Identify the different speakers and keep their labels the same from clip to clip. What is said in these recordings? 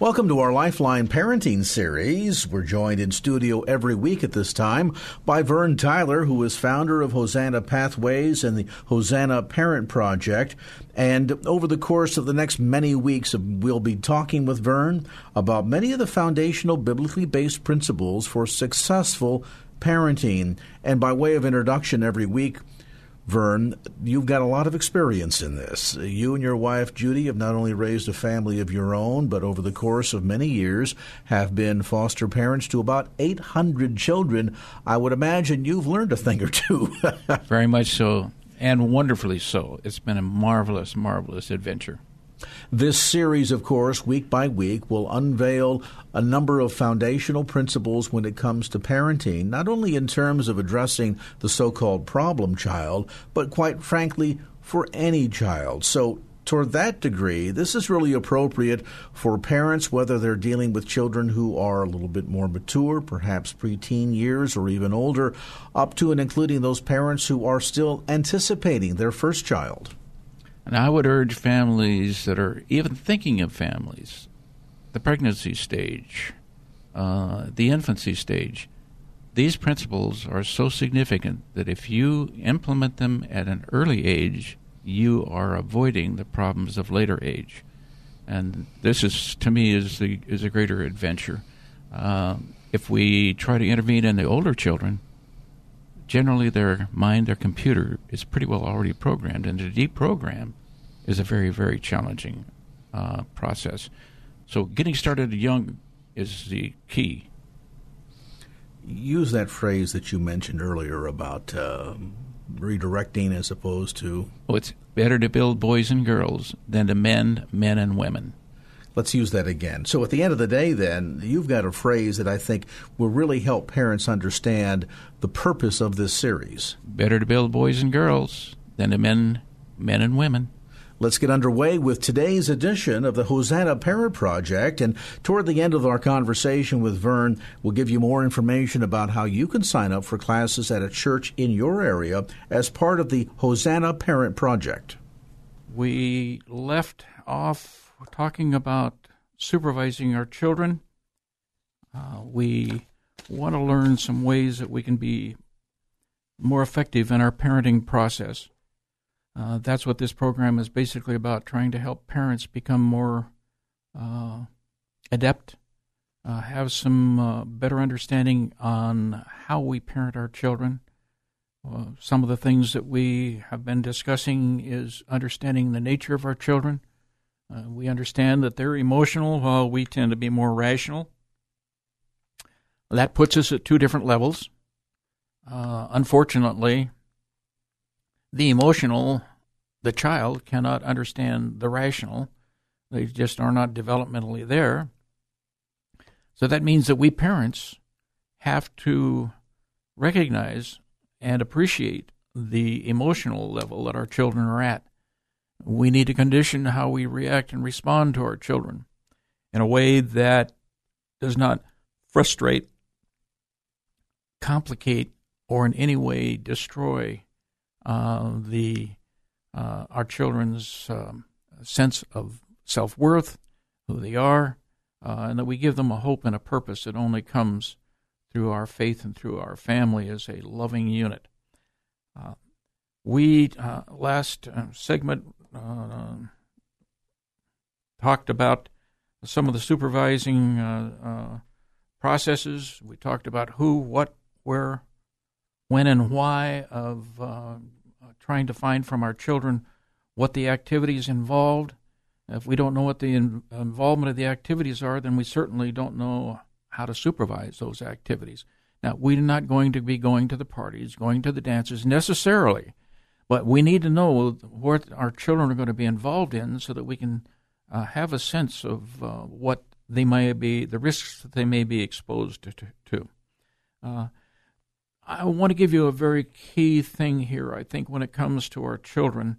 Speaker 1: Welcome to our Lifeline Parenting Series. We're joined in studio every week at this time by Vern Tyler, who is founder of Hosanna Pathways and the Hosanna Parent Project. And over the course of the next many weeks, we'll be talking with Vern about many of the foundational biblically based principles for successful parenting. And by way of introduction, every week, Vern, you've got a lot of experience in this. You and your wife, Judy, have not only raised a family of your own, but over the course of many years have been foster parents to about 800 children. I would imagine you've learned a thing or two.
Speaker 2: Very much so, and wonderfully so. It's been a marvelous, marvelous adventure.
Speaker 1: This series, of course, week by week, will unveil a number of foundational principles when it comes to parenting, not only in terms of addressing the so called problem child, but quite frankly, for any child. So, toward that degree, this is really appropriate for parents, whether they're dealing with children who are a little bit more mature, perhaps preteen years or even older, up to and including those parents who are still anticipating their first child.
Speaker 2: And I would urge families that are even thinking of families, the pregnancy stage, uh, the infancy stage, these principles are so significant that if you implement them at an early age, you are avoiding the problems of later age. And this is, to me, is the is a greater adventure. Uh, if we try to intervene in the older children, generally their mind, their computer is pretty well already programmed, and to deprogram is a very, very challenging uh, process. So getting started young is the key.
Speaker 1: Use that phrase that you mentioned earlier about uh, redirecting as opposed to.
Speaker 2: Oh, it's better to build boys and girls than to mend men and women.
Speaker 1: Let's use that again. So, at the end of the day, then, you've got a phrase that I think will really help parents understand the purpose of this series.
Speaker 2: Better to build boys and girls than to mend men and women.
Speaker 1: Let's get underway with today's edition of the Hosanna Parent Project. And toward the end of our conversation with Vern, we'll give you more information about how you can sign up for classes at a church in your area as part of the Hosanna Parent Project.
Speaker 2: We left off talking about supervising our children. Uh, we want to learn some ways that we can be more effective in our parenting process. Uh, that's what this program is basically about trying to help parents become more uh, adept, uh, have some uh, better understanding on how we parent our children. Uh, some of the things that we have been discussing is understanding the nature of our children, uh, we understand that they're emotional while we tend to be more rational. That puts us at two different levels. Unfortunately, the emotional, the child cannot understand the rational. They just are not developmentally there. So that means that we parents have to recognize and appreciate the emotional level that our children are at. We need to condition how we react and respond to our children in a way that does not frustrate, complicate, or in any way destroy the uh, our children's um, sense of self worth, who they are, uh, and that we give them a hope and a purpose that only comes through our faith and through our family as a loving unit. Uh, we uh, last uh, segment uh, talked about some of the supervising uh, uh, processes. We talked about who, what, where, when, and why of uh, trying to find from our children what the activities involved. If we don't know what the in- involvement of the activities are, then we certainly don't know how to supervise those activities. Now, we're not going to be going to the parties, going to the dances necessarily but we need to know what our children are going to be involved in so that we can uh, have a sense of uh, what they may be the risks that they may be exposed to. to. Uh, I want to give you a very key thing here. I think when it comes to our children,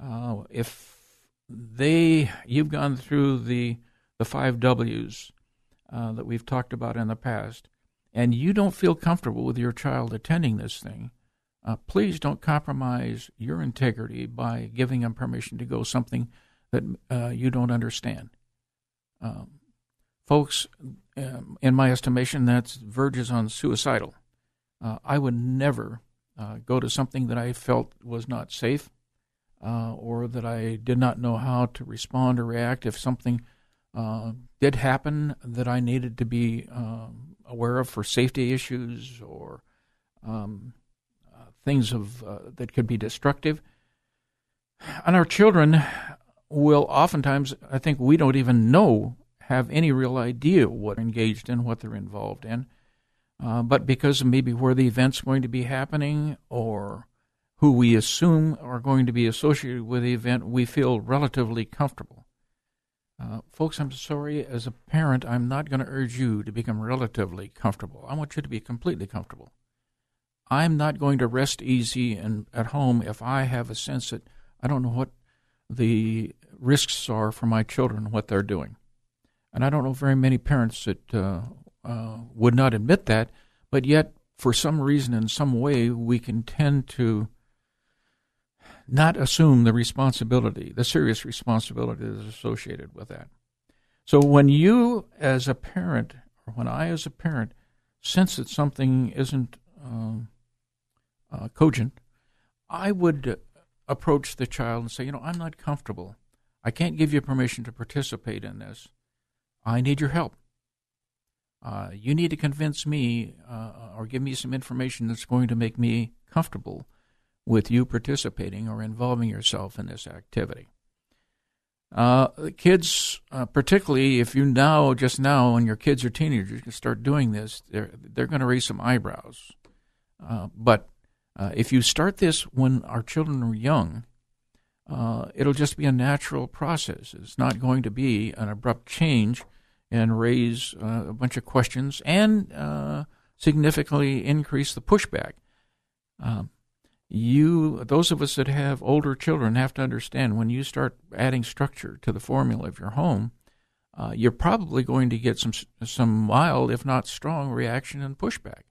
Speaker 2: uh, if they you've gone through the the five W's uh, that we've talked about in the past, and you don't feel comfortable with your child attending this thing, uh, please don't compromise your integrity by giving them permission to go something that uh, you don't understand. Um, folks, um, in my estimation, that verges on suicidal. Uh, I would never uh, go to something that I felt was not safe uh, or that I did not know how to respond or react if something uh, did happen that I needed to be um, aware of for safety issues or um, uh, things of uh, that could be destructive. And our children will oftentimes, I think we don't even know, have any real idea what they're engaged in, what they're involved in. Uh, but because of maybe where the event's going to be happening or who we assume are going to be associated with the event, we feel relatively comfortable. Uh, folks, I'm sorry, as a parent, I'm not going to urge you to become relatively comfortable. I want you to be completely comfortable. I'm not going to rest easy and at home if I have a sense that I don't know what the risks are for my children, what they're doing. And I don't know very many parents that uh, uh, would not admit that, but yet, for some reason, in some way, we can tend to not assume the responsibility, the serious responsibility that is associated with that. So when you, as a parent, or when I, as a parent, sense that something isn't um, uh, cogent, I would approach the child and say, you know, I'm not comfortable. I can't give you permission to participate in this. I need your help. Uh, you need to convince me uh, or give me some information that's going to make me comfortable with you participating or involving yourself in this activity. Uh, kids, uh, particularly if you now, just now, when your kids are teenagers, you start doing this, they're, they're going to raise some eyebrows. Uh, but if you start this when our children are young, it'll just be a natural process. It's not going to be an abrupt change and raise uh, a bunch of questions and significantly increase the pushback. Um, you those of us that have older children have to understand when you start adding structure to the formula of your home uh, you're probably going to get some some mild if not strong reaction and pushback.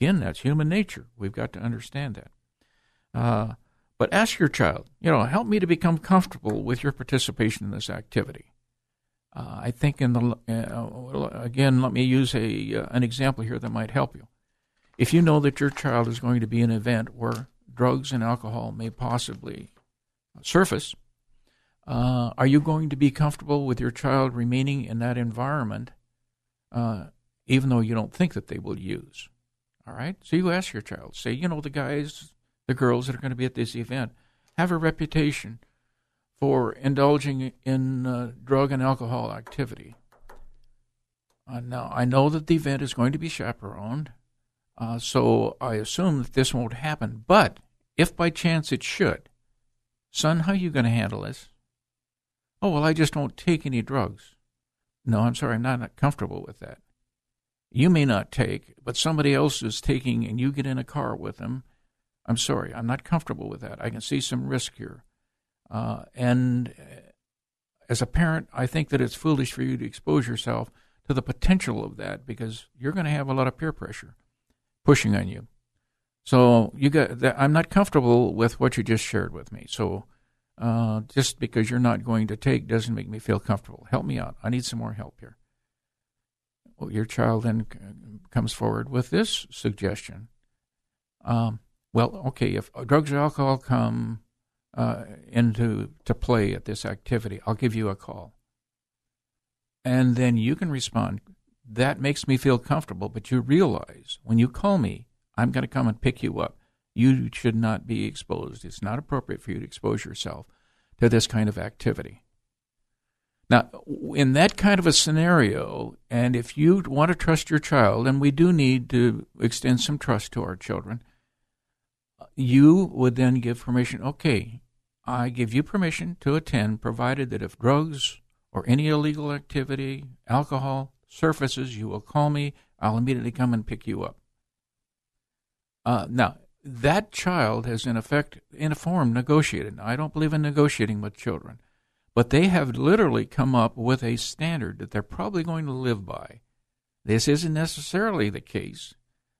Speaker 2: Again that's human nature. We've got to understand that. Uh, but ask your child you know help me to become comfortable with your participation in this activity uh, i think in the uh, again let me use a uh, an example here that might help you if you know that your child is going to be in an event where drugs and alcohol may possibly surface, uh, are you going to be comfortable with your child remaining in that environment, uh, even though you don't think that they will use? All right. So you ask your child, say, you know, the guys, the girls that are going to be at this event have a reputation for indulging in uh, drug and alcohol activity. Uh, now, I know that the event is going to be chaperoned. Uh, so I assume that this won't happen. But if by chance it should, son, how are you going to handle this? Oh, well, I just won't take any drugs. No, I'm sorry, I'm not, not comfortable with that. You may not take, but somebody else is taking and you get in a car with them. I'm sorry, I'm not comfortable with that. I can see some risk here. Uh, and uh, as a parent, I think that it's foolish for you to expose yourself to the potential of that because you're going to have a lot of peer pressure pushing on you. So you got that, I'm not comfortable with what you just shared with me. So uh, just because you're not going to take doesn't make me feel comfortable. Help me out. I need some more help here. Well, your child then comes forward with this suggestion. Um, well, okay, if drugs or alcohol come uh, into to play at this activity, I'll give you a call, and then you can respond that makes me feel comfortable. But you realize when you call me, I'm going to come and pick you up. You should not be exposed. It's not appropriate for you to expose yourself to this kind of activity. Now, in that kind of a scenario, and if you want to trust your child, and we do need to extend some trust to our children, you would then give permission. Okay, I give you permission to attend, provided that if drugs or any illegal activity, alcohol, surfaces, you will call me. I'll immediately come and pick you up. Uh, now, that child has, in effect, in a form, negotiated. Now, I don't believe in negotiating with children, but they have literally come up with a standard that they're probably going to live by. This isn't necessarily the case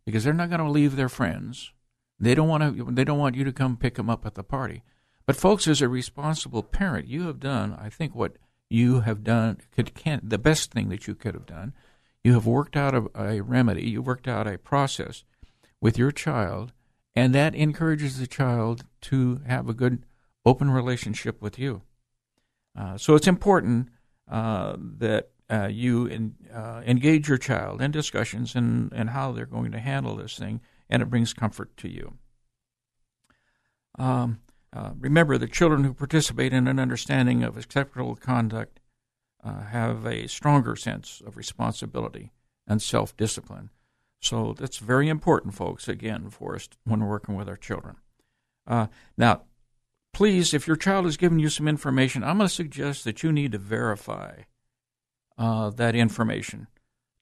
Speaker 2: because they're not going to leave their friends. They don't want to. They don't want you to come pick them up at the party. But folks, as a responsible parent, you have done, I think, what you have done could can the best thing that you could have done. You have worked out a, a remedy. You worked out a process with your child, and that encourages the child to have a good, open relationship with you. Uh, so it's important uh, that uh, you in, uh, engage your child in discussions and, and how they're going to handle this thing, and it brings comfort to you. Um, uh, remember that children who participate in an understanding of acceptable conduct uh, have a stronger sense of responsibility and self discipline. So that's very important, folks, again, for us when working with our children. Uh, now, please, if your child has given you some information, I'm going to suggest that you need to verify uh, that information.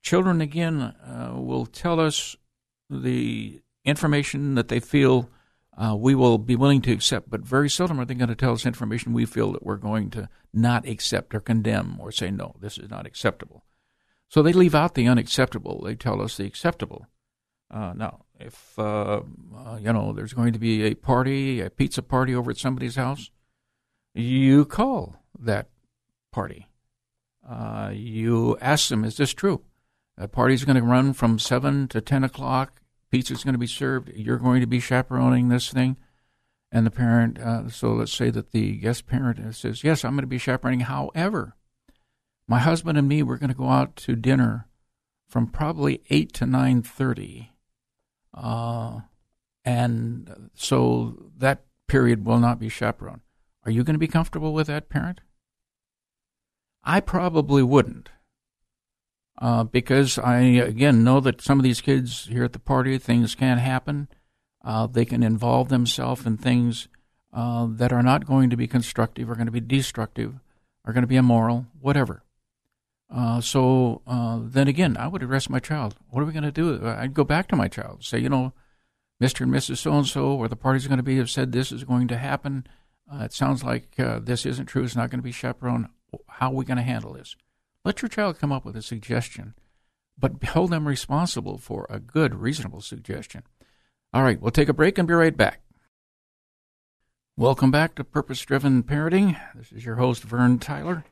Speaker 2: Children, again, uh, will tell us the information that they feel uh, we will be willing to accept, but very seldom are they going to tell us information we feel that we're going to not accept or condemn or say, no, this is not acceptable. So they leave out the unacceptable. They tell us the acceptable. Uh, now, if, uh, uh you know, there's going to be a party, a pizza party over at somebody's house, you call that party. Uh, you ask them, is this true? The party's going to run from 7 to 10 o'clock pizza's going to be served. You're going to be chaperoning this thing. And the parent, uh, so let's say that the guest parent says, Yes, I'm going to be chaperoning. However, my husband and me, we're going to go out to dinner from probably 8 to 9.30. Uh, and so that period will not be chaperoned. Are you going to be comfortable with that, parent? I probably wouldn't uh, because I again know that some of these kids here at the party things can happen. Uh, they can involve themselves in things uh, that are not going to be constructive, are going to be destructive, are going to be immoral, whatever. Uh, so uh, then again, I would address my child. What are we going to do? I'd go back to my child, say, you know, Mr. and Mrs. So and so, where the party's going to be, have said this is going to happen. Uh, it sounds like this isn't true. It's not going to be chaperoned. How are we going to handle this? Let your child come up with a suggestion, but hold them responsible for a good, reasonable suggestion. All right, we'll take a break and be right back. Welcome back to Purpose Driven Parenting. This is your host, Vern Tyler.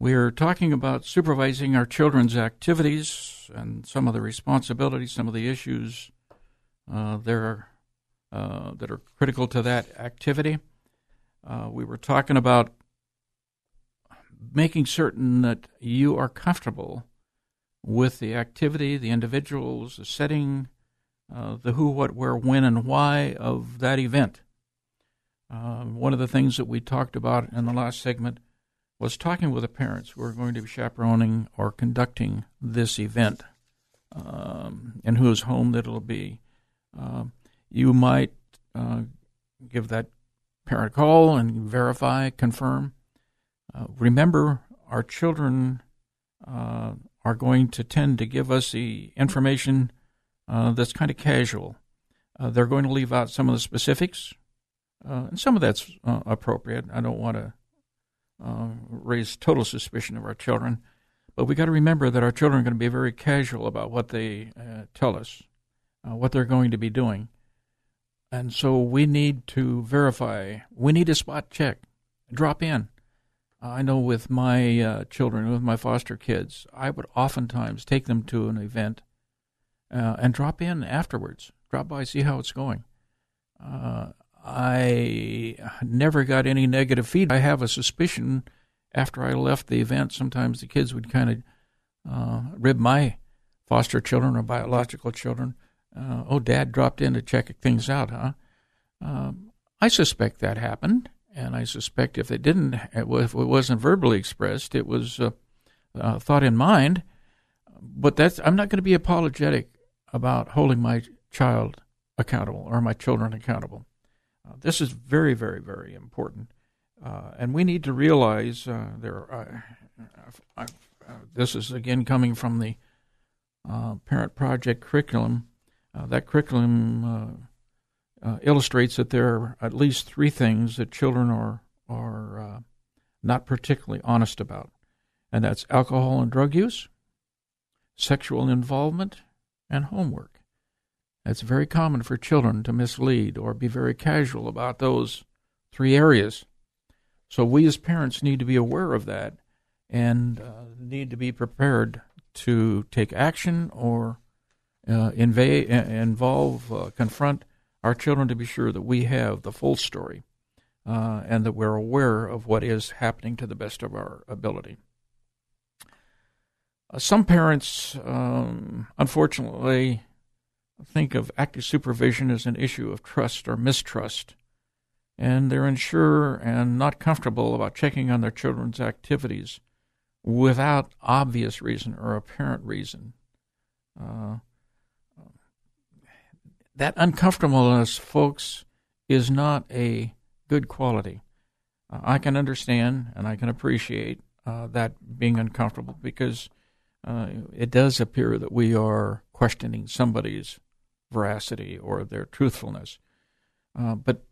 Speaker 2: We are talking about supervising our children's activities and some of the responsibilities, some of the issues uh, there uh, that are critical to that activity. Uh, we were talking about making certain that you are comfortable with the activity, the individuals, the setting, uh, the who, what, where, when, and why of that event. Uh, one of the things that we talked about in the last segment was talking with the parents who are going to be chaperoning or conducting this event um, and whose home that it'll be. Uh, you might uh, give that parent a call and verify, confirm uh, remember, our children uh, are going to tend to give us the information uh, that's kind of casual. Uh, they're going to leave out some of the specifics, uh, and some of that's appropriate. I don't want to raise total suspicion of our children, but we got to remember that our children are going to be very casual about what they tell us, what they're going to be doing. And so we need to verify. We need a spot check. Drop in. I know with my uh, children, with my foster kids, I would oftentimes take them to an event uh, and drop in afterwards, drop by, see how it's going. Uh, I never got any negative feedback. I have a suspicion after I left the event, sometimes the kids would kind of uh, rib my foster children or biological children. Uh, oh, Dad dropped in to check things out, huh? Um, I suspect that happened and I suspect if it didn't, if it wasn't verbally expressed, it was uh, uh, thought in mind. But that's I'm not going to be apologetic about holding my child accountable or my children accountable. Uh, this is very, very, very important. Uh, and we need to realize uh, there. Uh, this is again coming from the Parent Project curriculum. That curriculum illustrates that there are at least three things that children are are not particularly honest about, and that's alcohol and drug use, sexual involvement, and homework. It's very common for children to mislead or be very casual about those three areas. So we as parents need to be aware of that and uh, need to be prepared to take action or uh, inv- involve, uh, confront our children to be sure that we have the full story uh, and that we're aware of what is happening to the best of our ability. Uh, some parents, um, unfortunately, think of active supervision as an issue of trust or mistrust, and they're unsure and not comfortable about checking on their children's activities without obvious reason or apparent reason. Uh, that uncomfortableness, folks, is not a good quality. Uh, I can understand and I can appreciate uh, that being uncomfortable because uh, it does appear that we are questioning somebody's veracity or their truthfulness. Uh, but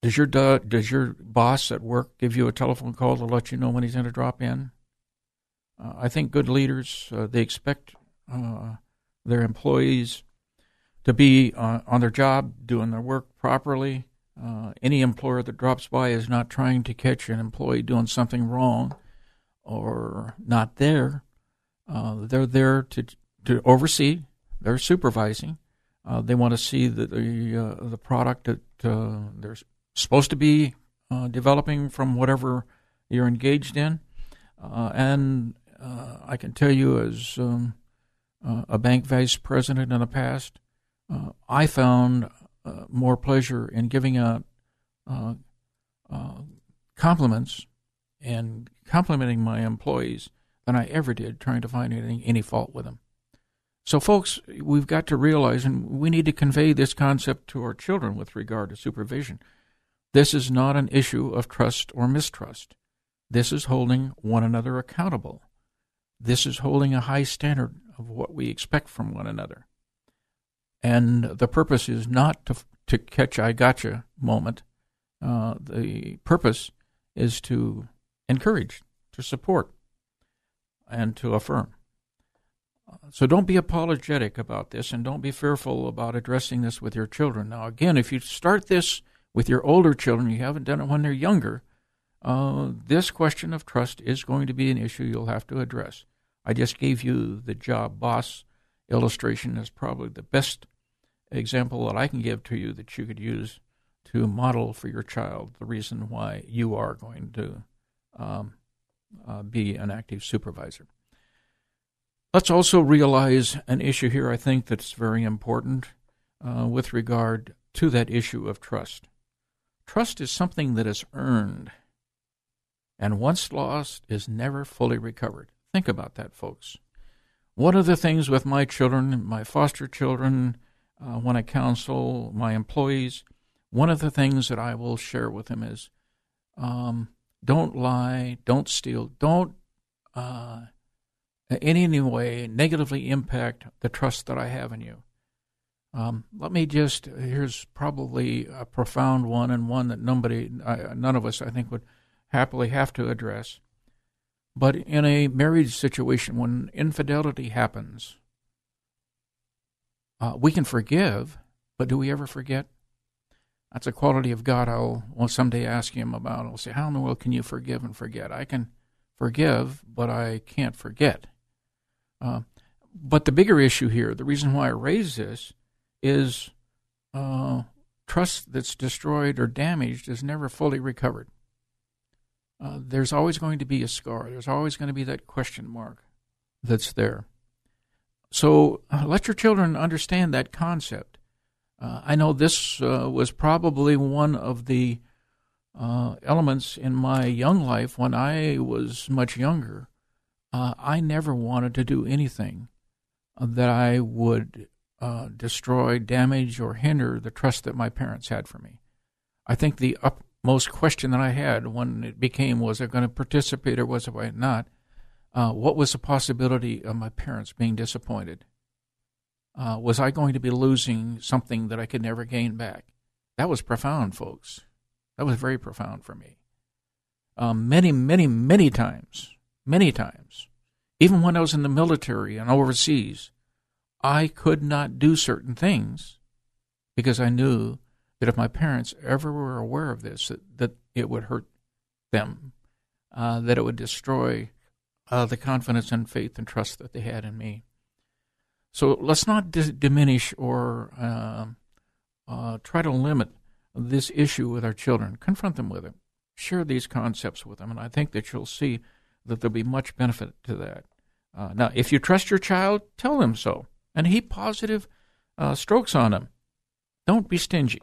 Speaker 2: does your does your boss at work give you a telephone call to let you know when he's going to drop in? Uh, I think good leaders uh, they expect their employees to be uh, on their job, doing their work properly. Uh, any employer that drops by is not trying to catch an employee doing something wrong or not there. Uh, they're there to to oversee. They're supervising. they want to see that the the product that they're supposed to be developing from whatever you're engaged in. Uh, and uh, I can tell you, as um, uh, a bank vice president in the past, uh, I found uh, more pleasure in giving out uh, compliments and complimenting my employees than I ever did trying to find any, any fault with them. So, folks, we've got to realize, and we need to convey this concept to our children with regard to supervision. This is not an issue of trust or mistrust. This is holding one another accountable. This is holding a high standard of what we expect from one another. And the purpose is not to, to catch I gotcha moment. Uh, the purpose is to encourage, to support, and to affirm. So don't be apologetic about this and don't be fearful about addressing this with your children. Now, again, if you start this with your older children, you haven't done it when they're younger, uh, this question of trust is going to be an issue you'll have to address. I just gave you the job boss illustration is probably the best example that I can give to you that you could use to model for your child the reason why you are going to um, uh, be an active supervisor. Let's also realize an issue here I think that's very important uh, with regard to that issue of trust. Trust is something that is earned and once lost is never fully recovered. Think about that, folks. One of the things with my children, my foster children, uh, when I counsel my employees, one of the things that I will share with them is um, don't lie, don't steal, don't uh, in any way negatively impact the trust that I have in you. Um, let me just here's probably a profound one and one that nobody, uh, none of us, I think, would happily have to address. But in a marriage situation, when infidelity happens, uh, we can forgive, but do we ever forget? That's a quality of God I'll, will someday ask him about. I'll say, How in the world can you forgive and forget? I can forgive, but I can't forget. Uh, but the bigger issue here, the reason why I raise this, is uh, trust that's destroyed or damaged is never fully recovered uh, there's always going to be a scar. There's always going to be that question mark that's there. So uh, let your children understand that concept. Uh, I know this uh, was probably one of the uh, elements in my young life when I was much younger. Uh, I never wanted to do anything that I would destroy, damage, or hinder the trust that my parents had for me. I think the up, most question that I had when it became was I going to participate or was I not? Uh, what was the possibility of my parents being disappointed? Uh, was I going to be losing something that I could never gain back? That was profound, folks. That was very profound for me. Um, many, many, many times, many times, even when I was in the military and overseas, I could not do certain things because I knew that if my parents ever were aware of this, that, that it would hurt them, uh, that it would destroy uh, the confidence and faith and trust that they had in me. So let's not d- diminish or uh, uh, try to limit this issue with our children. Confront them with it. Share these concepts with them, and I think that you'll see that there'll be much benefit to that. Uh, now, if you trust your child, tell them so, and heap positive uh, strokes on them. Don't be stingy.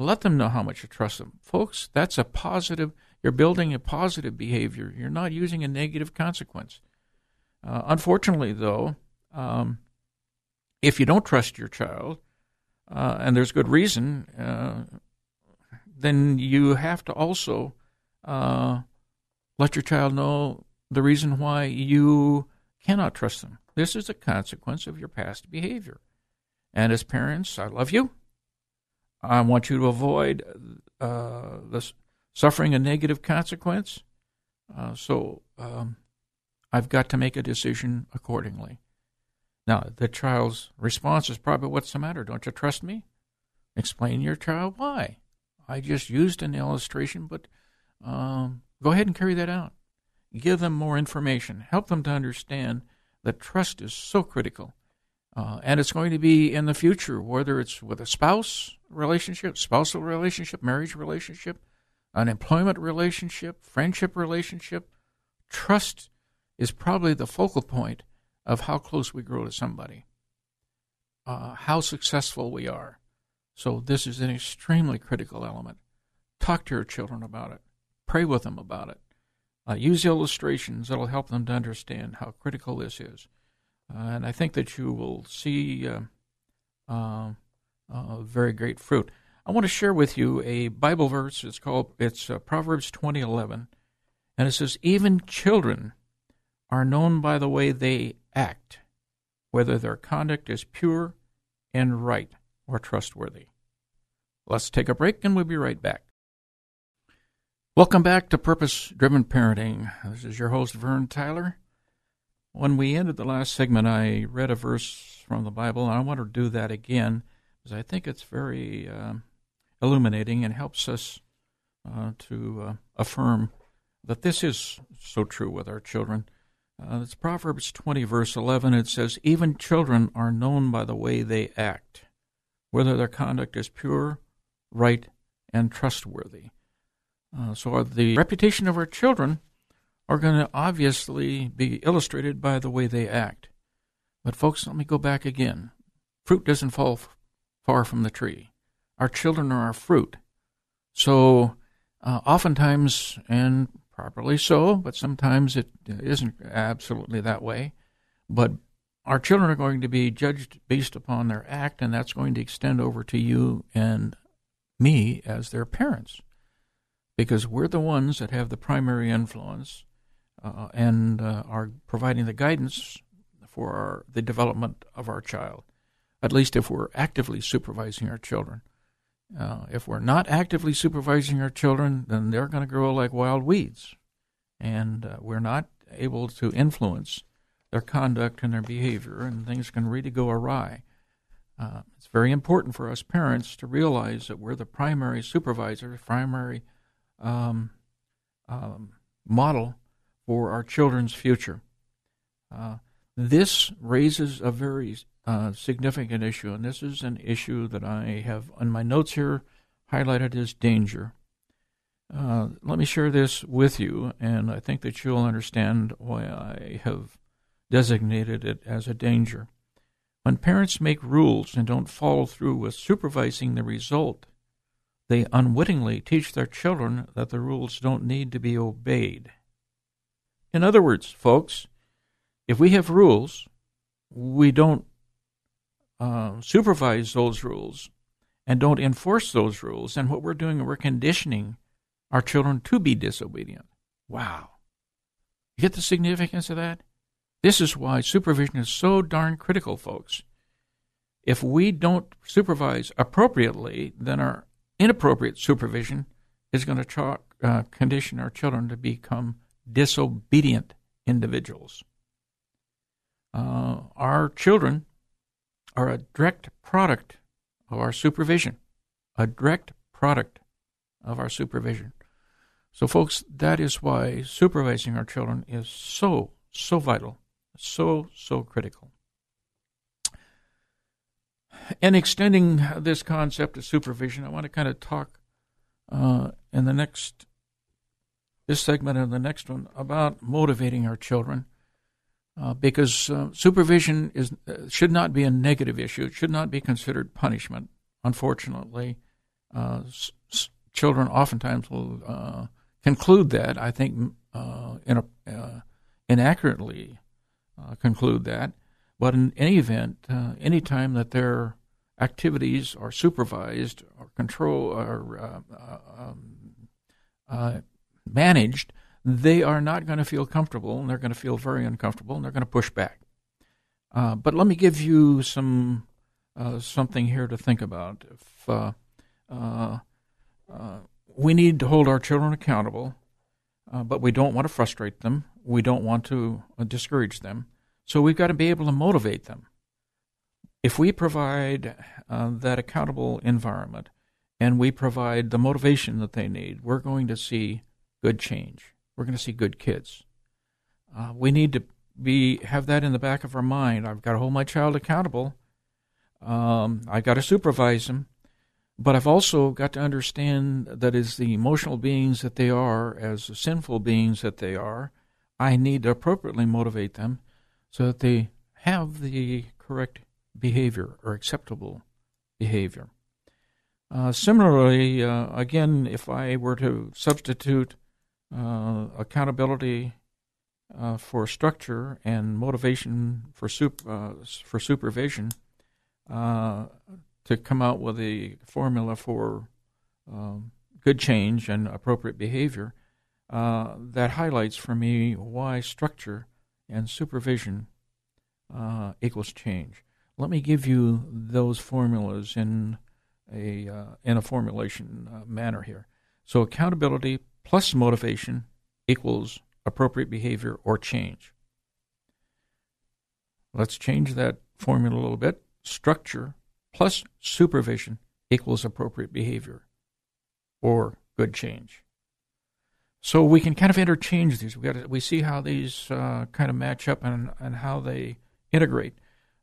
Speaker 2: Let them know how much you trust them. Folks, that's a positive, you're building a positive behavior. You're not using a negative consequence. Uh, unfortunately, though, um, if you don't trust your child, uh, and there's good reason, uh, then you have to also uh, let your child know the reason why you cannot trust them. This is a consequence of your past behavior. And as parents, I love you. I want you to avoid uh, the suffering a negative consequence. Uh, so um, I've got to make a decision accordingly. Now, the child's response is probably, What's the matter? Don't you trust me? Explain your child why. I just used an illustration, but um, go ahead and carry that out. Give them more information. Help them to understand that trust is so critical. Uh, and it's going to be in the future, whether it's with a spouse relationship, spousal relationship, marriage relationship, an employment relationship, friendship relationship. Trust is probably the focal point of how close we grow to somebody, uh, how successful we are. So, this is an extremely critical element. Talk to your children about it, pray with them about it. Uh, use illustrations that'll help them to understand how critical this is. Uh, and I think that you will see uh, uh, very great fruit. I want to share with you a Bible verse. It's called it's Proverbs twenty eleven, and it says, "Even children are known by the way they act, whether their conduct is pure and right or trustworthy." Let's take a break, and we'll be right back. Welcome back to Purpose Driven Parenting. This is your host, Vern Tyler. When we ended the last segment, I read a verse from the Bible, and I want to do that again because I think it's very uh, illuminating and helps us uh, to uh, affirm that this is so true with our children. Uh, it's Proverbs 20, verse 11. It says, Even children are known by the way they act, whether their conduct is pure, right, and trustworthy. Uh, so the reputation of our children are going to obviously be illustrated by the way they act. But, folks, let me go back again. Fruit doesn't fall f- far from the tree. Our children are our fruit. So, uh, oftentimes, and properly so, but sometimes it isn't absolutely that way. But our children are going to be judged based upon their act, and that's going to extend over to you and me as their parents. Because we're the ones that have the primary influence uh, and uh, are providing the guidance for our, the development of our child, at least if we're actively supervising our children. Uh, if we're not actively supervising our children, then they're going to grow like wild weeds, and uh, we're not able to influence their conduct and their behavior, and things can really go awry. Uh, it's very important for us parents to realize that we're the primary supervisor, primary um, um, model for our children's future. Uh, this raises a very uh, significant issue, and this is an issue that I have on my notes here highlighted as danger. Uh, let me share this with you, and I think that you'll understand why I have designated it as a danger. When parents make rules and don't follow through with supervising the result, they unwittingly teach their children that the rules don't need to be obeyed. In other words, folks, if we have rules, we don't uh, supervise those rules and don't enforce those rules, and what we're doing, we're conditioning our children to be disobedient. Wow. You get the significance of that? This is why supervision is so darn critical, folks. If we don't supervise appropriately, then our inappropriate supervision is going to uh, condition our children to become disobedient individuals. Uh, our children are a direct product of our supervision, a direct product of our supervision. So, folks, that is why supervising our children is so, so vital, so, so critical. And extending this concept of supervision, I want to kind of talk uh, in the next, this segment and the next one about motivating our children. Uh, because uh, supervision is uh, should not be a negative issue. It should not be considered punishment. Unfortunately, uh, s- children oftentimes will uh, conclude that. I think uh, in a, inaccurately conclude that. But in any event, any time that their activities are supervised or control or um, managed, they are not going to feel comfortable and they're going to feel very uncomfortable and they're going to push back. Uh, but let me give you some uh, something here to think about. If uh, uh, uh we need to hold our children accountable, uh, but we don't want to frustrate them. We don't want to discourage them. So we've got to be able to motivate them. If we provide that accountable environment and we provide the motivation that they need, we're going to see good change we're going to see good kids. Uh, we need to be have that in the back of our mind. I've got to hold my child accountable. Um, I got to supervise them, but I've also got to understand that as the emotional beings that they are, as sinful beings that they are, I need to appropriately motivate them so that they have the correct behavior or acceptable behavior. Uh, similarly, uh, again, if I were to substitute accountability uh, for structure and motivation for sup- uh, for supervision uh, to come out with a formula for um, good change and appropriate behavior. Uh, that highlights for me why structure and supervision uh, equals change. Let me give you those formulas in a in a formulation manner here. So accountability plus motivation equals appropriate behavior or change. Let's change that formula a little bit. Structure plus supervision equals appropriate behavior or good change. So we can kind of interchange these. We got to, we see how these uh, kind of match up and and how they integrate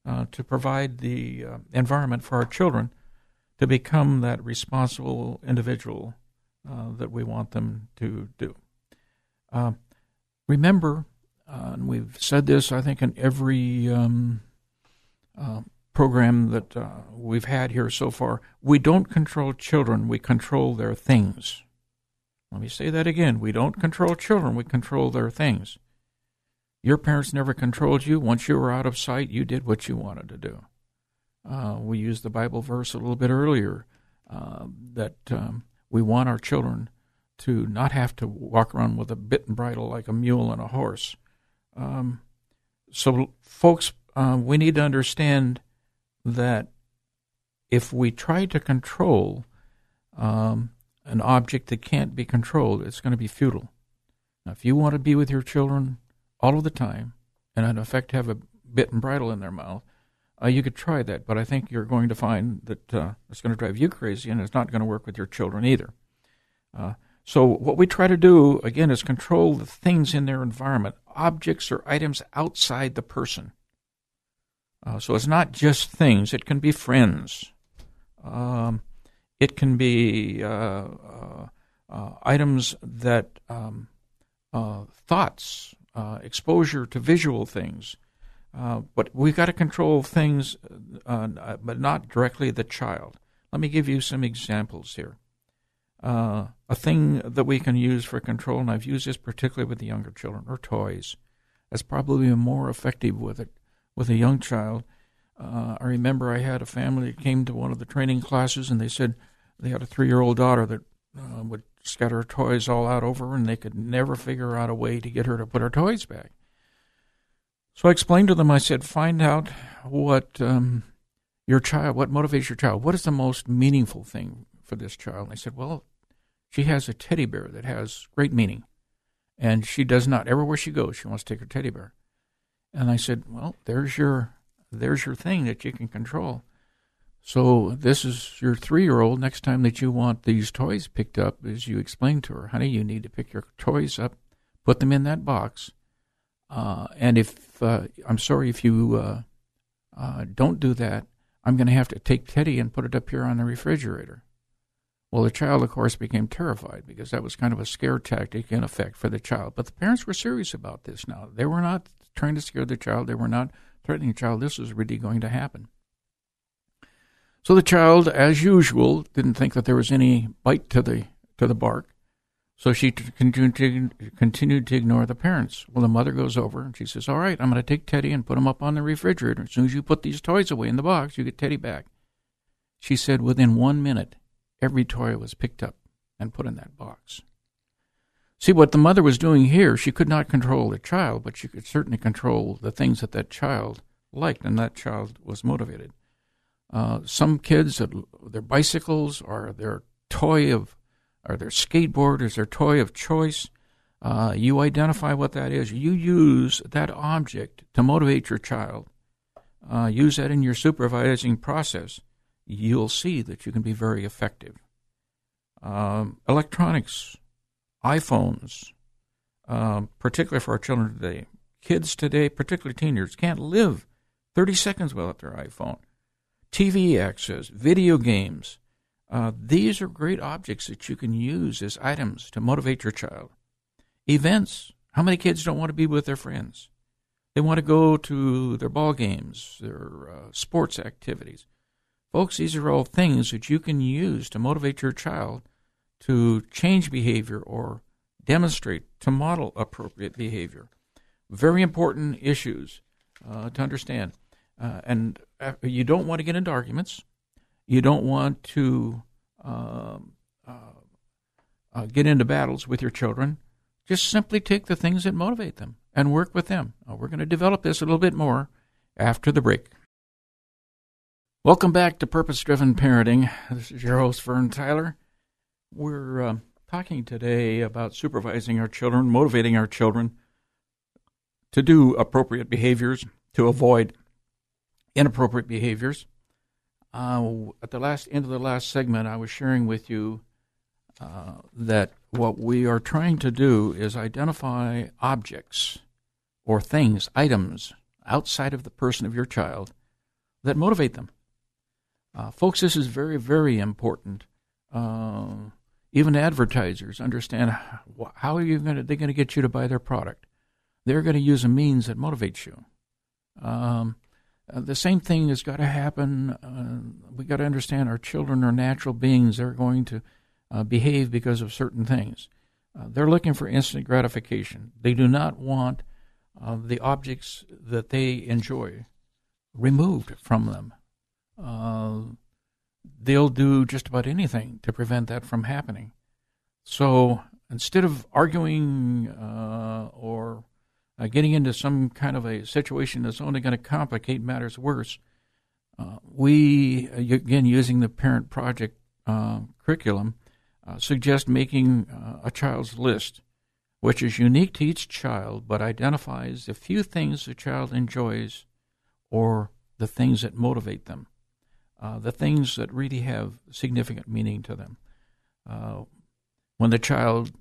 Speaker 2: uh, to provide the uh, environment for our children to become that responsible individual uh, that we want them to do. Uh, remember, uh, and we've said this, I think, in every um, uh, program that uh, we've had here so far, we don't control children, we control their things. Let me say that again. We don't control children, we control their things. Your parents never controlled you. Once you were out of sight, you did what you wanted to do. Uh, we used the Bible verse a little bit earlier uh, that um, we want our children to not have to walk around with a bit and bridle like a mule and a horse. Um, so, folks, uh, we need to understand that if we try to control um, an object that can't be controlled, it's going to be futile. Now, if you want to be with your children all of the time and in effect have a bit and bridle in their mouth, uh, you could try that, but I think you're going to find that uh, it's going to drive you crazy and it's not going to work with your children either. Uh, so, what we try to do, again, is control the things in their environment, objects or items outside the person. Uh, so, it's not just things, it can be friends, um, it can be uh, uh, items that, um, thoughts, exposure to visual things. Uh, but we've got to control things, uh, uh, but not directly the child. Let me give you some examples here. Uh, a thing that we can use for control, and I've used this particularly with the younger children, are toys. That's probably more effective with it with a young child. Uh, I remember I had a family that came to one of the training classes, and they said they had a three-year-old daughter that would scatter her toys all out over, and they could never figure out a way to get her to put her toys back. So I explained to them. I said, find out what um, your child, what motivates your child. What is the most meaningful thing for this child? And I said, well, she has a teddy bear that has great meaning, and she does not everywhere she goes, she wants to take her teddy bear. And I said, well, there's your there's your thing that you can control. So this is your three-year-old. Next time that you want these toys picked up, as you explain to her, honey, you need to pick your toys up, put them in that box, uh, and if uh, I'm sorry if you uh, uh don't do that, I'm going to have to take Teddy and put it up here on the refrigerator. Well, the child, of course, became terrified because that was kind of a scare tactic in effect for the child. But the parents were serious about this now. They were not trying to scare the child, they were not threatening the child. This was really going to happen. So the child, as usual, didn't think that there was any bite to the to the bark. So she continued to, continued to ignore the parents. Well, the mother goes over and she says, All right, I'm going to take Teddy and put him up on the refrigerator. As soon as you put these toys away in the box, you get Teddy back. She said within one minute, every toy was picked up and put in that box. See, what the mother was doing here, she could not control the child, but she could certainly control the things that that child liked, and that child was motivated. Uh, some kids, their bicycles or their toy of, or their skateboard is their toy of choice. Uh, you identify what that is. You use that object to motivate your child. Uh, use that in your supervising process. You'll see that you can be very effective. Um, electronics, iPhones, um, particularly for our children today. Kids today, particularly teenagers, can't live 30 seconds without their iPhone. TV access, video games. Uh, these are great objects that you can use as items to motivate your child. Events. How many kids don't want to be with their friends? They want to go to their ball games, their uh, sports activities. Folks, these are all things that you can use to motivate your child to change behavior or demonstrate, to model appropriate behavior. Very important issues uh, to understand. Uh, and uh, you don't want to get into arguments. You don't want to um, uh, uh, get into battles with your children. Just simply take the things that motivate them and work with them. Uh, we're going to develop this a little bit more after the break. Welcome back to Purpose Driven Parenting. This is your host, Vern Tyler. We're uh, talking today about supervising our children, motivating our children to do appropriate behaviors, to avoid inappropriate behaviors. Uh, at the last end of the last segment, I was sharing with you uh, that what we are trying to do is identify objects or things, items outside of the person of your child that motivate them. Uh, folks, this is very, very important. Uh, even advertisers understand how, are you going to they're going to get you to buy their product. They're going to use a means that motivates you. Um, uh, the same thing has got to happen. Uh, we got to understand our children are natural beings. They're going to uh, behave because of certain things. Uh, they're looking for instant gratification. They do not want uh, the objects that they enjoy removed from them. Uh, they'll do just about anything to prevent that from happening. So instead of arguing or uh, getting into some kind of a situation that's only going to complicate matters worse. Uh, we, uh, again, using the parent project uh, curriculum, uh, suggest making uh, a child's list, which is unique to each child but identifies the few things the child enjoys or the things that motivate them, the things that really have significant meaning to them. when the child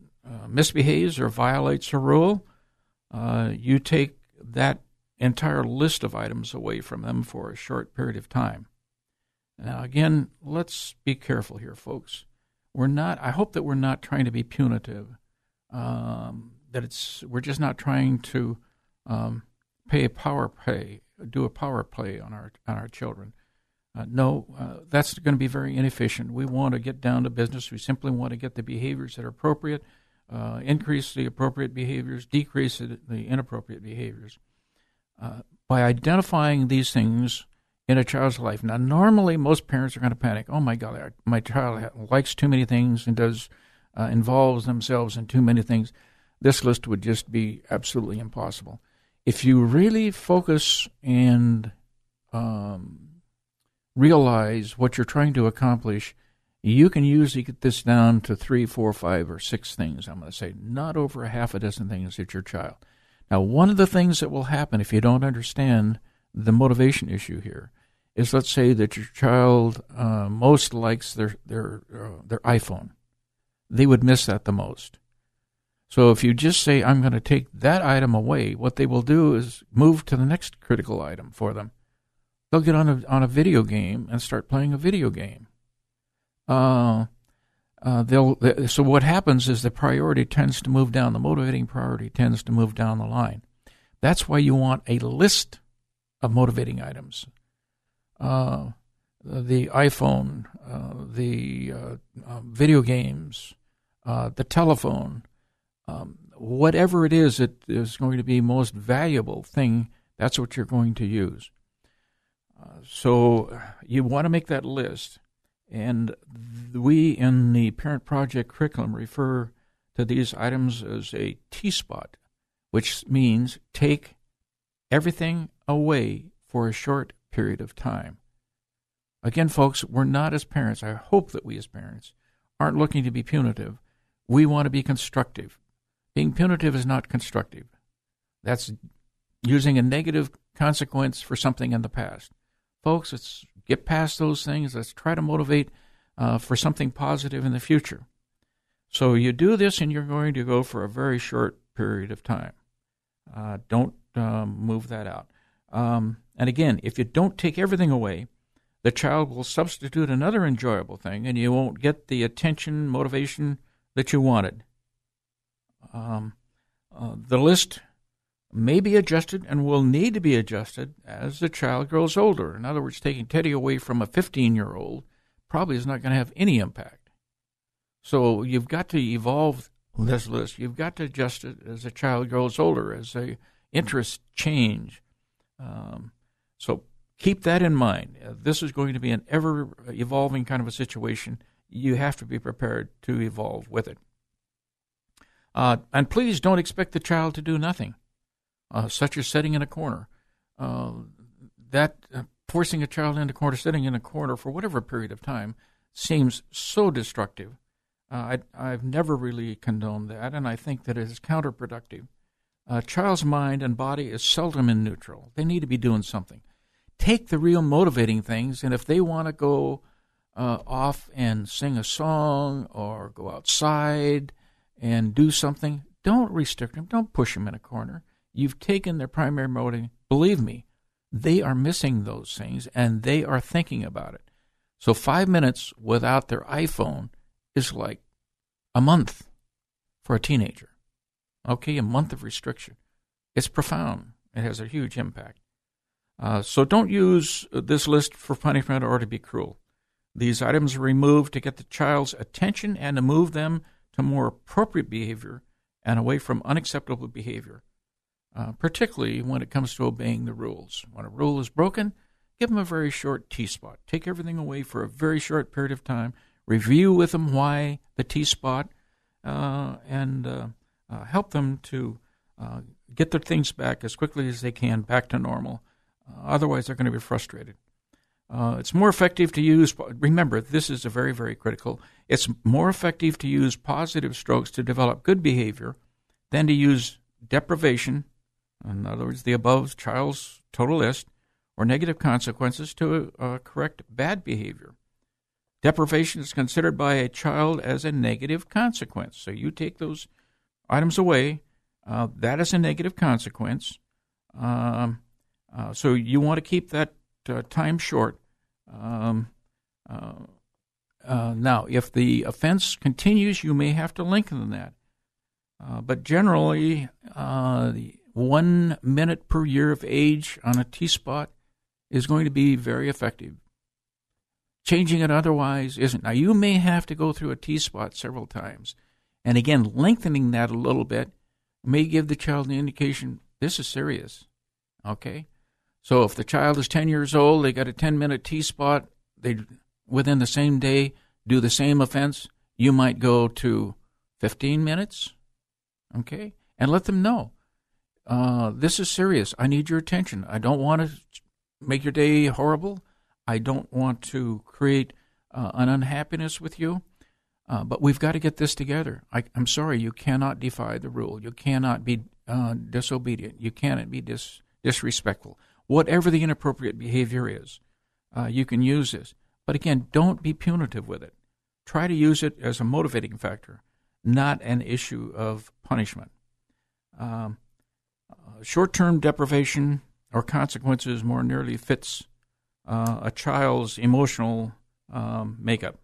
Speaker 2: misbehaves or violates a rule, uh, you take that entire list of items away from them for a short period of time. Now, again, let's be careful here, folks. We're not. I hope that we're not trying to be punitive. Um, that it's we're just not trying to um, pay a power play, do a power play on our on our children. Uh, no, uh, that's going to be very inefficient. We want to get down to business. We simply want to get the behaviors that are appropriate uh, increase the appropriate behaviors, decrease the inappropriate behaviors. Uh, by identifying these things in a child's life. Now, normally most parents are going to panic. Oh my God, my child likes too many things and does uh, involves themselves in too many things, this list would just be absolutely impossible. If you really focus and um, realize what you're trying to accomplish, you can usually get this down to three, four, five, or six things. I'm going to say not over a half a dozen things at your child. Now, one of the things that will happen if you don't understand the motivation issue here is let's say that your child uh, most likes their their uh, their iPhone. They would miss that the most. So if you just say I'm going to take that item away, what they will do is move to the next critical item for them. They'll get on a on a video game and start playing a video game. Uh, uh, they'll so what happens is the priority tends to move down. The motivating priority tends to move down the line. That's why you want a list of motivating items. Uh, the iPhone, uh, the uh, uh, video games, uh, the telephone, um, whatever it is that is going to be most valuable thing, that's what you're going to use. so you want to make that list, and we in the Parent Project curriculum refer to these items as a T spot, which means take everything away for a short period of time. Again, folks, we're not as parents, I hope that we as parents aren't looking to be punitive. We want to be constructive. Being punitive is not constructive. That's using a negative consequence for something in the past. Folks, let's get past those things. Let's try to motivate uh, for something positive in the future. So you do this, and you're going to go for a very short period of time. Uh, don't um, move that out. Um, and again, if you don't take everything away, the child will substitute another enjoyable thing, and you won't get the attention, motivation that you wanted. Um, uh, the list may be adjusted and will need to be adjusted as the child grows older. In other words, taking Teddy away from a 15 year old probably is not going to have any impact. So you've got to evolve this list. You've got to adjust it as the child grows older, as the interests change. Um, so keep that in mind. This is going to be an ever evolving kind of a situation. You have to be prepared to evolve with it. Uh, and please don't expect the child to do nothing, uh, such as sitting in a corner. Uh, that uh, forcing a child into a corner, sitting in a corner for whatever period of time, seems so destructive. Uh, I, have never really condoned that, and I think that it is counterproductive. A child's mind and body is seldom in neutral. They need to be doing something take the real motivating things, and if they want to go uh, off and sing a song or go outside and do something, don't restrict them. Don't push them in a corner. You've taken their primary motive. Believe me, they are missing those things and they are thinking about it. So five minutes without their iPhone is like a month for a teenager. Okay, a month of restriction. It's profound. It has a huge impact. Uh, so don't use this list for punishment or to be cruel. These items are removed to get the child's attention and to move them to more appropriate behavior and away from unacceptable behavior, uh, particularly when it comes to obeying the rules. When a rule is broken, give them a very short T spot. Take everything away for a very short period of time. Review with them why the T spot, uh, and uh, uh, help them to uh, get their things back as quickly as they can back to normal otherwise, they're going to be frustrated. It's more effective to use, remember, this is a very, very critical. It's more effective to use positive strokes to develop good behavior than to use deprivation, in other words, the above child's total list, or negative consequences to uh, correct bad behavior. Deprivation is considered by a child as a negative consequence. So you take those items away, uh, that is a negative consequence. Um, uh, so you want to keep that uh, time short. Um, uh, uh, now, if the offense continues, you may have to lengthen that. But generally, one minute per year of age on a T spot is going to be very effective. Changing it otherwise isn't. Now, you may have to go through a T spot several times. And again, lengthening that a little bit may give the child the indication this is serious. Okay? So if the child is 10 years old, they got a 10 minute T spot, they within the same day do the same offense, you might go to 15 minutes, okay? And let them know uh, this is serious. I need your attention. I don't want to make your day horrible. I don't want to create uh, an unhappiness with you. Uh, but we've got to get this together. I, am sorry, you cannot defy the rule. You cannot be uh, disobedient. You cannot be dis, disrespectful. Whatever the inappropriate behavior is, uh, you can use this. But again, don't be punitive with it. Try to use it as a motivating factor, not an issue of punishment. Um, Short term deprivation or consequences more nearly fits uh, a child's emotional um, makeup.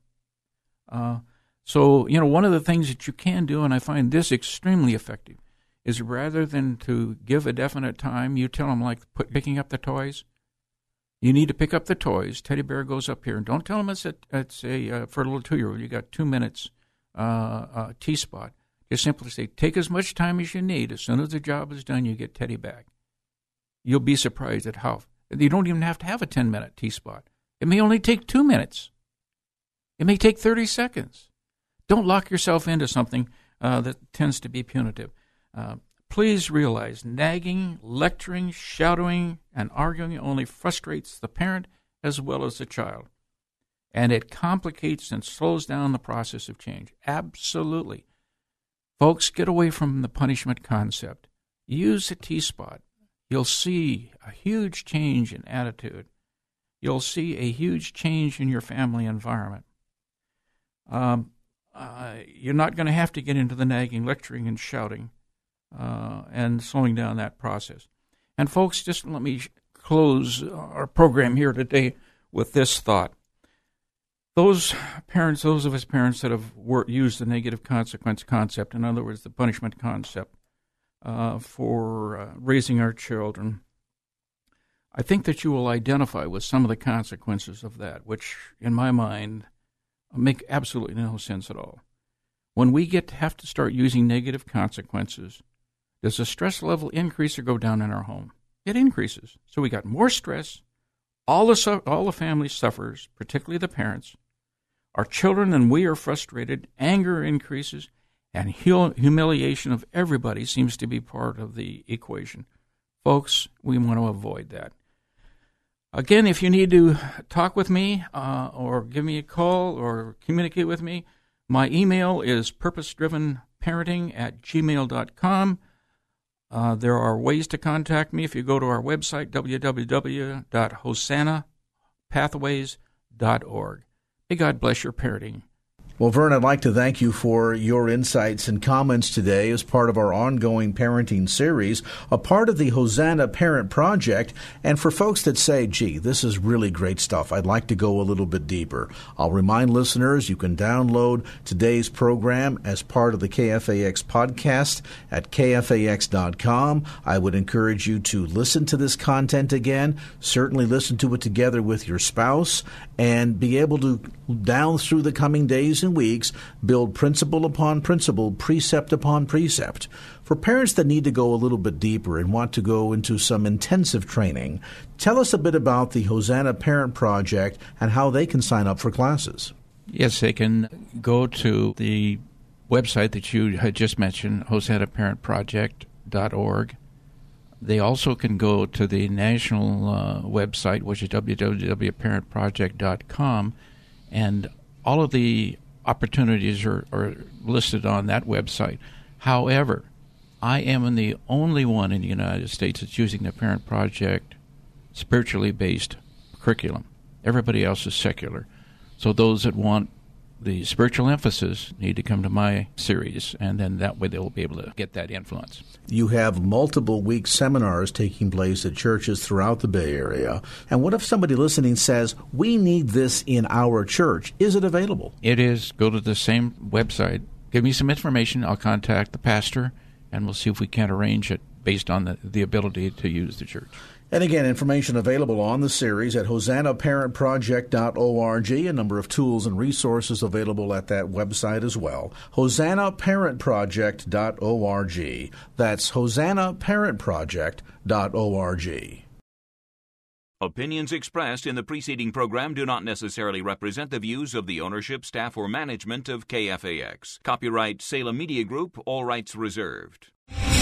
Speaker 2: Uh, so, you know, one of the things that you can do, and I find this extremely effective, is rather than to give a definite time, you tell them, like put, picking up the toys. You need to pick up the toys. Teddy bear goes up here, and don't tell them it's a, it's a uh, for a little two year old. You got two minutes uh, T spot. Just simply say, take as much time as you need. As soon as the job is done, you get Teddy back. You'll be surprised at how you don't even have to have a ten minute T spot. It may only take two minutes. It may take thirty seconds. Don't lock yourself into something uh, that tends to be punitive. Uh, please realize nagging, lecturing, shouting, and arguing only frustrates the parent as well as the child. And it complicates and slows down the process of change. Absolutely. Folks, get away from the punishment concept. Use the T spot. You'll see a huge change in attitude. You'll see a huge change in your family environment. Um, uh, you're not going to have to get into the nagging, lecturing, and shouting, uh, and slowing down that process. And folks, just let me close our program here today with this thought. Those parents, those of us parents that have used the negative consequence concept, in other words, the punishment concept, uh, for uh, raising our children, I think that you will identify with some of the consequences of that, which, in my mind, make absolutely no sense at all. When we get to have to start using negative consequences, does the stress level increase or go down in our home? It increases. So we got more stress. All the su- all the family suffers, particularly the parents. Our children and we are frustrated. Anger increases, and humiliation of everybody seems to be part of the equation. Folks, we want to avoid that. Again, if you need to talk with me uh, or give me a call or communicate with me, my email is purposedrivenparenting at gmail.com. Uh, there are ways to contact me if you go to our website, www.hosannapathways.org. May God bless your parenting.
Speaker 1: Well, Vern, I'd like to thank you for your insights and comments today as part of our ongoing parenting series, a part of the Hosanna Parent Project. And for folks that say, gee, this is really great stuff, I'd like to go a little bit deeper. I'll remind listeners you can download today's program as part of the KFAX podcast at kfax.com. I would encourage you to listen to this content again, certainly listen to it together with your spouse, and be able to, down through the coming days and weeks, build principle upon principle, precept upon precept. For parents that need to go a little bit deeper and want to go into some intensive training, tell us a bit about the Hosanna Parent Project and how they can sign up for classes.
Speaker 2: Yes, they can go to the website that you had just mentioned, hosannaparentproject.org. They also can go to the national uh, website, which is www.parentproject.com, and all of the opportunities are, are listed on that website. However, I am the only one in the United States that's using the Parent Project spiritually based curriculum. Everybody else is secular. So those that want the spiritual emphasis need to come to my series, and then that way they'll be able to get that influence.
Speaker 1: You have multiple week seminars taking place at churches throughout the Bay Area. And what if somebody listening says, We need this in our church? Is it available?
Speaker 2: It is. Go to the same website, give me some information. I'll contact the pastor, and we'll see if we can't arrange it based on the, the ability to use the church.
Speaker 1: And again, information available on the series at hosannaparentproject.org. A number of tools and resources available at that website as well. hosannaparentproject.org. That's hosannaparentproject.org.
Speaker 3: Opinions expressed in the preceding program do not necessarily represent the views of the ownership, staff, or management of KFAX. Copyright Salem Media Group, all rights reserved.